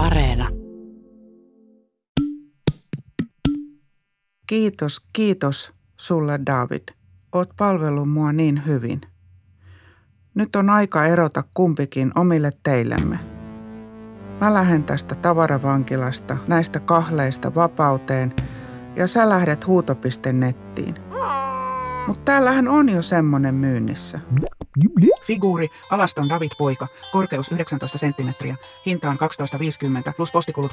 Areena. Kiitos, kiitos sulle David. Oot palvellut mua niin hyvin. Nyt on aika erota kumpikin omille teillemme. Mä lähden tästä tavaravankilasta, näistä kahleista vapauteen ja sä lähdet huutopisten nettiin. Mutta täällähän on jo semmonen myynnissä. Figuuri, alaston David Poika, korkeus 19 senttimetriä, hintaan 12,50 plus postikulut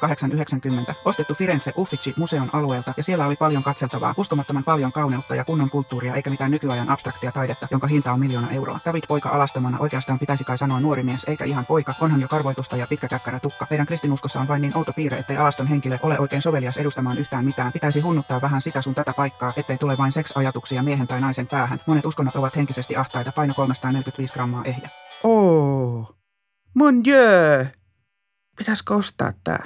8,90. Ostettu Firenze Uffizi museon alueelta ja siellä oli paljon katseltavaa, uskomattoman paljon kauneutta ja kunnon kulttuuria eikä mitään nykyajan abstraktia taidetta, jonka hinta on miljoona euroa. David Poika alastomana oikeastaan pitäisi kai sanoa nuori mies eikä ihan poika, onhan jo karvoitusta ja pitkä käkkärä tukka. Meidän kristinuskossa on vain niin outo piirre, ettei alaston henkilö ole oikein sovelias edustamaan yhtään mitään. Pitäisi hunnuttaa vähän sitä sun tätä paikkaa, ettei tule vain seks-ajatuksia miehen tai naisen päähän. Monet uskonnot ovat henkisesti ahtaita, paino 345 grammaa ehjä. Oo, mon dieu! Pitäisikö ostaa tää?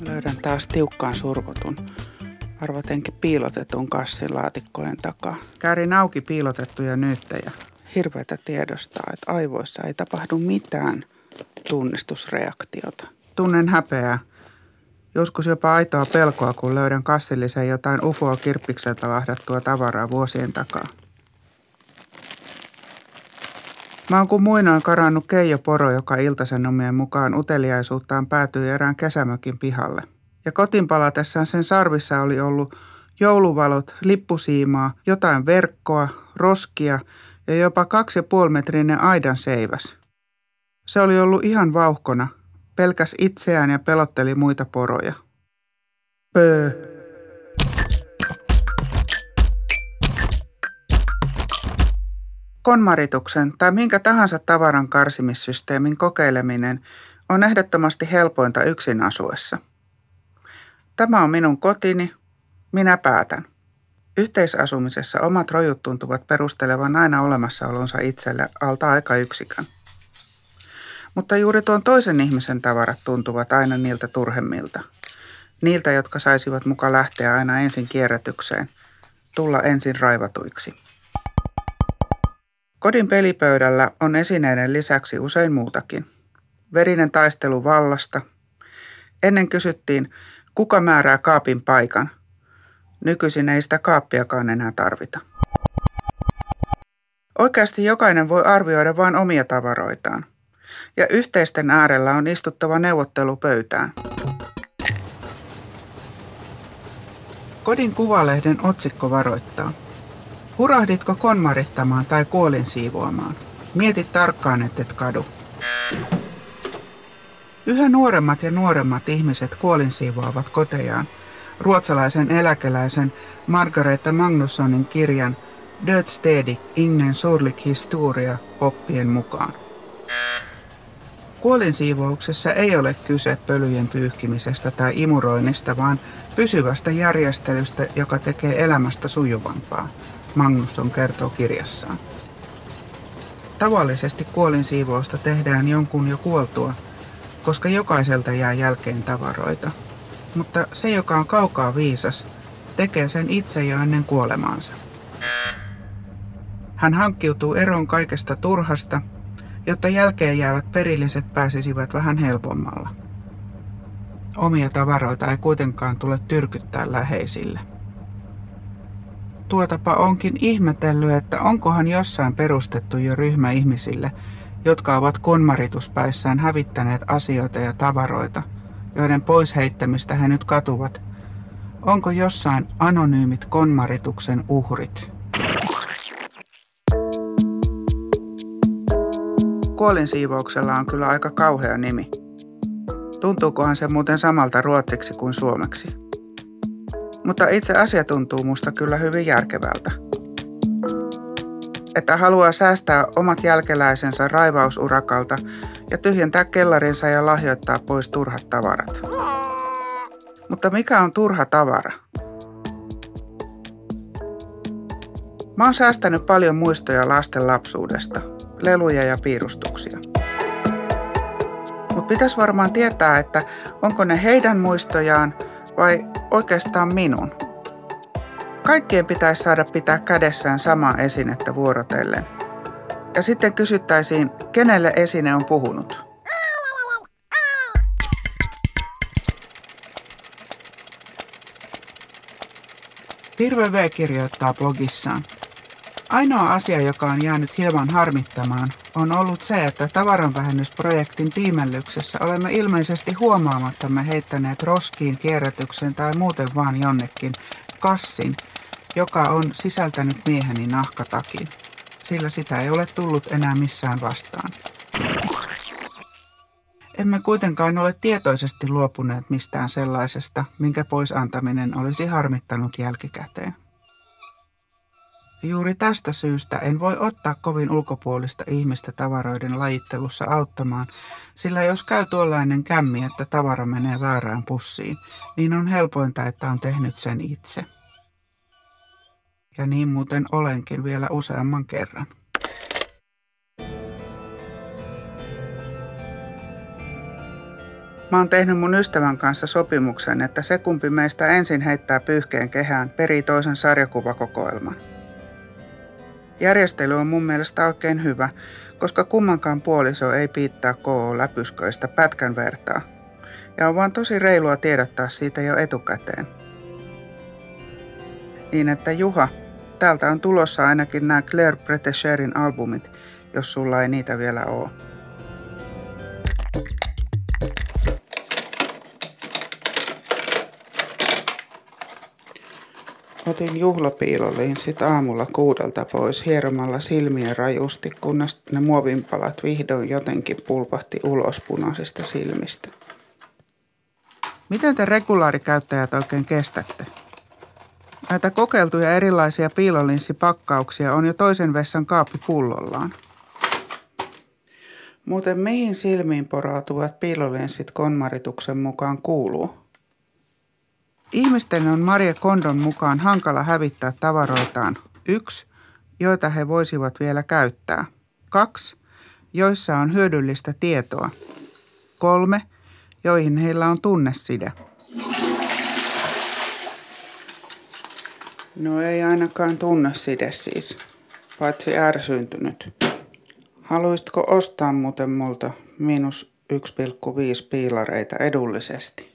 Löydän taas tiukkaan survotun, arvatenkin piilotetun kassilaatikkojen takaa. Käärin auki piilotettuja nyyttejä. Hirveätä tiedostaa, että aivoissa ei tapahdu mitään tunnistusreaktiota. Tunnen häpeää. Joskus jopa aitoa pelkoa, kun löydän kassillisen jotain ufoa kirppikseltä lahdattua tavaraa vuosien takaa. Mä oon kuin muinoin karannut Keijo Poro, joka iltasanomien mukaan uteliaisuuttaan päätyi erään kesämökin pihalle. Ja kotiin palatessaan sen sarvissa oli ollut jouluvalot, lippusiimaa, jotain verkkoa, roskia ja jopa kaksi ja puoli metrinen aidan seiväs. Se oli ollut ihan vauhkona, pelkäs itseään ja pelotteli muita poroja. Pöö. Konmarituksen tai minkä tahansa tavaran karsimissysteemin kokeileminen on ehdottomasti helpointa yksin asuessa. Tämä on minun kotini, minä päätän. Yhteisasumisessa omat rojut tuntuvat perustelevan aina olemassaolonsa itselle alta aika yksikön. Mutta juuri tuon toisen ihmisen tavarat tuntuvat aina niiltä turhemmilta. Niiltä, jotka saisivat muka lähteä aina ensin kierrätykseen, tulla ensin raivatuiksi. Kodin pelipöydällä on esineiden lisäksi usein muutakin. Verinen taistelu vallasta. Ennen kysyttiin, kuka määrää kaapin paikan. Nykyisin ei sitä kaappiakaan enää tarvita. Oikeasti jokainen voi arvioida vain omia tavaroitaan. Ja yhteisten äärellä on istuttava neuvottelupöytään. Kodin kuvalehden otsikko varoittaa. Hurahditko konmarittamaan tai kuolin siivoamaan? Mieti tarkkaan, et kadu. Yhä nuoremmat ja nuoremmat ihmiset kuolin siivoavat kotejaan. Ruotsalaisen eläkeläisen Margareta Magnussonin kirjan Dödstedig, ingen sorlik historia oppien mukaan. Kuolinsiivouksessa ei ole kyse pölyjen pyyhkimisestä tai imuroinnista, vaan pysyvästä järjestelystä, joka tekee elämästä sujuvampaa, Magnusson kertoo kirjassaan. Tavallisesti kuolinsiivousta tehdään jonkun jo kuoltua, koska jokaiselta jää jälkeen tavaroita. Mutta se, joka on kaukaa viisas, tekee sen itse ja ennen kuolemaansa. Hän hankkiutuu eroon kaikesta turhasta jotta jälkeen jäävät perilliset pääsisivät vähän helpommalla. Omia tavaroita ei kuitenkaan tule tyrkyttää läheisille. Tuotapa onkin ihmetellyt, että onkohan jossain perustettu jo ryhmä ihmisille, jotka ovat konmarituspäissään hävittäneet asioita ja tavaroita, joiden pois heittämistä he nyt katuvat. Onko jossain anonyymit konmarituksen uhrit? Kuolinsiivouksella on kyllä aika kauhea nimi. Tuntuukohan se muuten samalta ruotsiksi kuin suomeksi? Mutta itse asia tuntuu musta kyllä hyvin järkevältä. Että haluaa säästää omat jälkeläisensä raivausurakalta ja tyhjentää kellarinsa ja lahjoittaa pois turhat tavarat. Mutta mikä on turha tavara? Mä oon säästänyt paljon muistoja lasten lapsuudesta – leluja ja piirustuksia. Mutta pitäisi varmaan tietää, että onko ne heidän muistojaan vai oikeastaan minun. Kaikkien pitäisi saada pitää kädessään samaa esinettä vuorotellen. Ja sitten kysyttäisiin, kenelle esine on puhunut. Hirve V kirjoittaa blogissaan. Ainoa asia, joka on jäänyt hieman harmittamaan, on ollut se, että tavaranvähennysprojektin tiimellyksessä olemme ilmeisesti huomaamattamme heittäneet roskiin kierrätyksen tai muuten vaan jonnekin kassin, joka on sisältänyt mieheni nahkatakin, sillä sitä ei ole tullut enää missään vastaan. Emme kuitenkaan ole tietoisesti luopuneet mistään sellaisesta, minkä pois antaminen olisi harmittanut jälkikäteen. Juuri tästä syystä en voi ottaa kovin ulkopuolista ihmistä tavaroiden lajittelussa auttamaan, sillä jos käy tuollainen kämmi, että tavara menee väärään pussiin, niin on helpointa, että on tehnyt sen itse. Ja niin muuten olenkin vielä useamman kerran. Mä oon tehnyt mun ystävän kanssa sopimuksen, että se kumpi meistä ensin heittää pyyhkeen kehään, perii toisen sarjakuvakokoelman. Järjestely on mun mielestä oikein hyvä, koska kummankaan puoliso ei piittaa KO-läpysköistä pätkän vertaa. Ja on vaan tosi reilua tiedottaa siitä jo etukäteen. Niin että Juha, täältä on tulossa ainakin nämä Claire Bretecherin albumit, jos sulla ei niitä vielä ole. Otin juhlapiilolinssit aamulla kuudelta pois hieromalla silmiä rajusti, kunnes ne muovinpalat vihdoin jotenkin pulpahti ulos punaisista silmistä. Miten te regulaarikäyttäjät oikein kestätte? Näitä kokeiltuja erilaisia piilolinssipakkauksia on jo toisen vessan kaappi pullollaan. Muuten mihin silmiin porautuvat piilolinssit konmarituksen mukaan kuuluu? Ihmisten on Maria Kondon mukaan hankala hävittää tavaroitaan. Yksi, joita he voisivat vielä käyttää. Kaksi, joissa on hyödyllistä tietoa. Kolme, joihin heillä on tunneside. No ei ainakaan tunneside siis, paitsi ärsyyntynyt. Haluaisitko ostaa muuten multa miinus 1,5 piilareita edullisesti?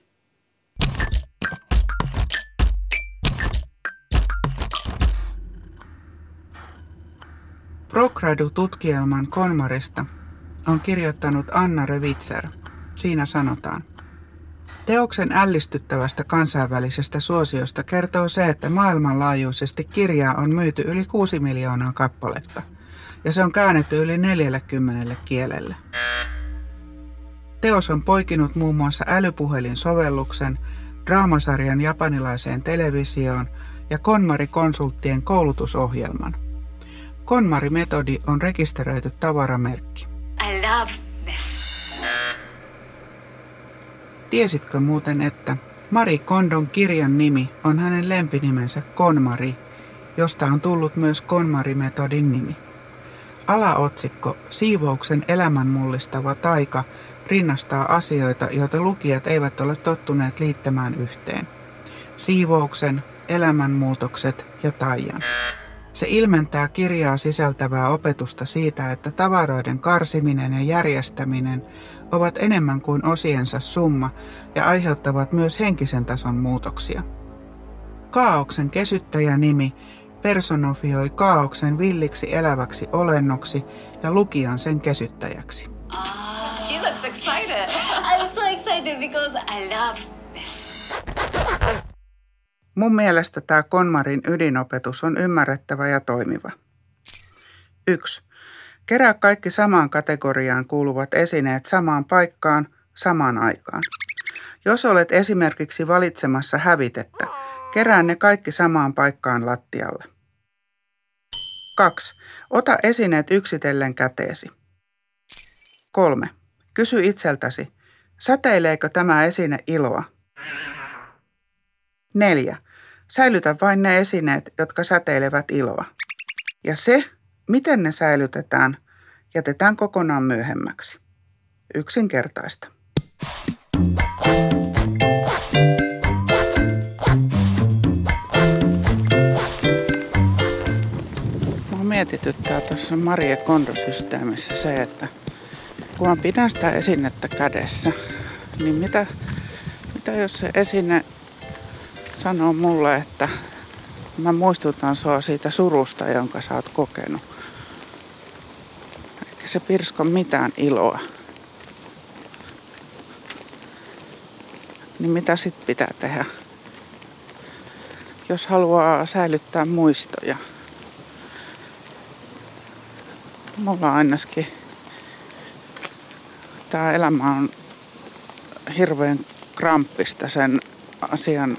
Progradu-tutkielman Konmarista on kirjoittanut Anna Revitser. Siinä sanotaan. Teoksen ällistyttävästä kansainvälisestä suosiosta kertoo se, että maailmanlaajuisesti kirjaa on myyty yli 6 miljoonaa kappaletta, ja se on käännetty yli 40 kielelle. Teos on poikinut muun muassa älypuhelin-sovelluksen, draamasarjan japanilaiseen televisioon ja Konmari-konsulttien koulutusohjelman – KonMari-metodi on rekisteröity tavaramerkki. I love this. Tiesitkö muuten, että Mari Kondon kirjan nimi on hänen lempinimensä KonMari, josta on tullut myös KonMari-metodin nimi? Alaotsikko Siivouksen elämän mullistava taika rinnastaa asioita, joita lukijat eivät ole tottuneet liittämään yhteen. Siivouksen, elämänmuutokset ja taian. Se ilmentää kirjaa sisältävää opetusta siitä, että tavaroiden karsiminen ja järjestäminen ovat enemmän kuin osiensa summa ja aiheuttavat myös henkisen tason muutoksia. Kaauksen kesyttäjänimi personofioi kaauksen villiksi eläväksi olennoksi ja lukijan sen kesyttäjäksi. Oh, she looks excited. I'm so excited because I love. Mun mielestä tämä Konmarin ydinopetus on ymmärrettävä ja toimiva. 1. Kerää kaikki samaan kategoriaan kuuluvat esineet samaan paikkaan samaan aikaan. Jos olet esimerkiksi valitsemassa hävitettä, kerää ne kaikki samaan paikkaan lattialle. 2. Ota esineet yksitellen käteesi. 3. Kysy itseltäsi, säteileekö tämä esine iloa? 4. Säilytä vain ne esineet, jotka säteilevät iloa. Ja se, miten ne säilytetään, jätetään kokonaan myöhemmäksi. Yksinkertaista. mietityttää tuossa Marie Kondo-systeemissä se, että kun mä pidän sitä esinettä kädessä, niin mitä, mitä jos se esine sanoo mulle, että mä muistutan sua siitä surusta, jonka sä oot kokenut. Eikä se pirsko mitään iloa. Niin mitä sit pitää tehdä? Jos haluaa säilyttää muistoja. Mulla ainakin tämä elämä on hirveän kramppista sen asian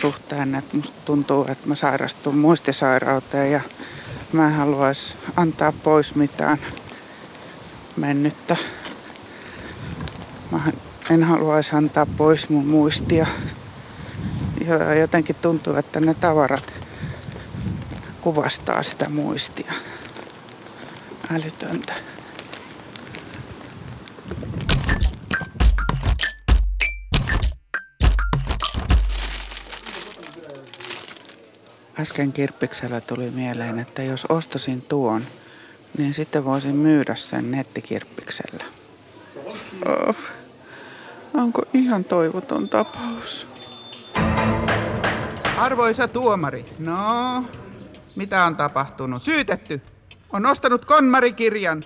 suhteen, että musta tuntuu, että mä sairastun muistisairauteen ja mä en haluaisi antaa pois mitään mennyttä. Mä en haluaisi antaa pois mun muistia. Ja jotenkin tuntuu, että ne tavarat kuvastaa sitä muistia. Älytöntä. Äsken kirppiksellä tuli mieleen, että jos ostasin tuon, niin sitten voisin myydä sen nettikirppiksellä. Oh. Onko ihan toivoton tapaus? Arvoisa tuomari, no, mitä on tapahtunut? Syytetty on nostanut konmarikirjan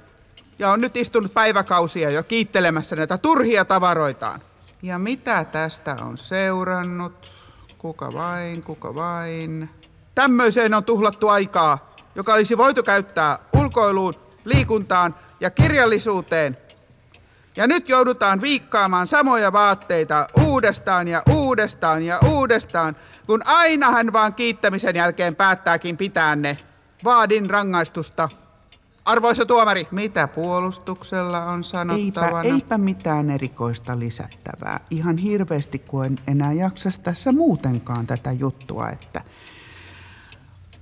ja on nyt istunut päiväkausia jo kiittelemässä näitä turhia tavaroitaan. Ja mitä tästä on seurannut? Kuka vain, kuka vain? Tämmöiseen on tuhlattu aikaa, joka olisi voitu käyttää ulkoiluun, liikuntaan ja kirjallisuuteen. Ja nyt joudutaan viikkaamaan samoja vaatteita uudestaan ja uudestaan ja uudestaan, kun aina hän vaan kiittämisen jälkeen päättääkin pitää ne. Vaadin rangaistusta. Arvoisa tuomari. Mitä puolustuksella on sanottavana? Eipä, eipä mitään erikoista lisättävää. Ihan hirveästi, kun en enää jaksa tässä muutenkaan tätä juttua, että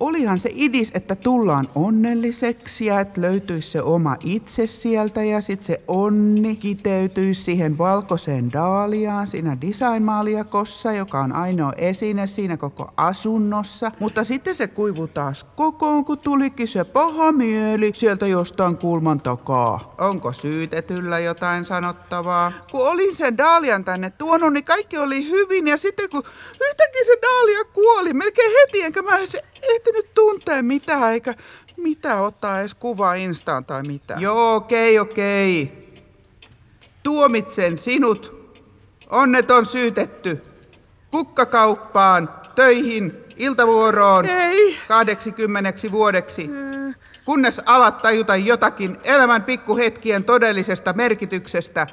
olihan se idis, että tullaan onnelliseksi ja että löytyisi se oma itse sieltä ja sitten se onni kiteytyisi siihen valkoiseen daaliaan siinä designmaaliakossa, joka on ainoa esine siinä koko asunnossa. Mutta sitten se kuivui taas kokoon, kun tulikin se paha mieli sieltä jostain kulman takaa. Onko syytetyllä jotain sanottavaa? Kun olin sen daalian tänne tuonut, niin kaikki oli hyvin ja sitten kun yhtäkkiä se daalia kuoli melkein heti, enkä mä se ehtinyt tuntea mitään, eikä mitä ottaa edes kuva instaan tai mitään. Joo, okei, okei. Tuomitsen sinut. Onneton syytetty. Kukkakauppaan, töihin, iltavuoroon. Ei. 80 vuodeksi. Kunnes alat tajuta jotakin elämän pikkuhetkien todellisesta merkityksestä.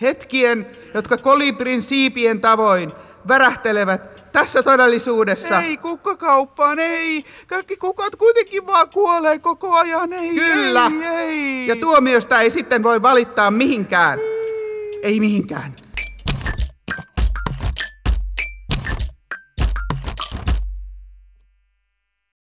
Hetkien, jotka kolibrin siipien tavoin värähtelevät tässä todellisuudessa. Ei kukkakauppaan, ei. Kaikki kukat kuitenkin vaan kuolee koko ajan, ei. Kyllä. Ei, ei. Ja tuomiosta ei sitten voi valittaa mihinkään. Ei mihinkään.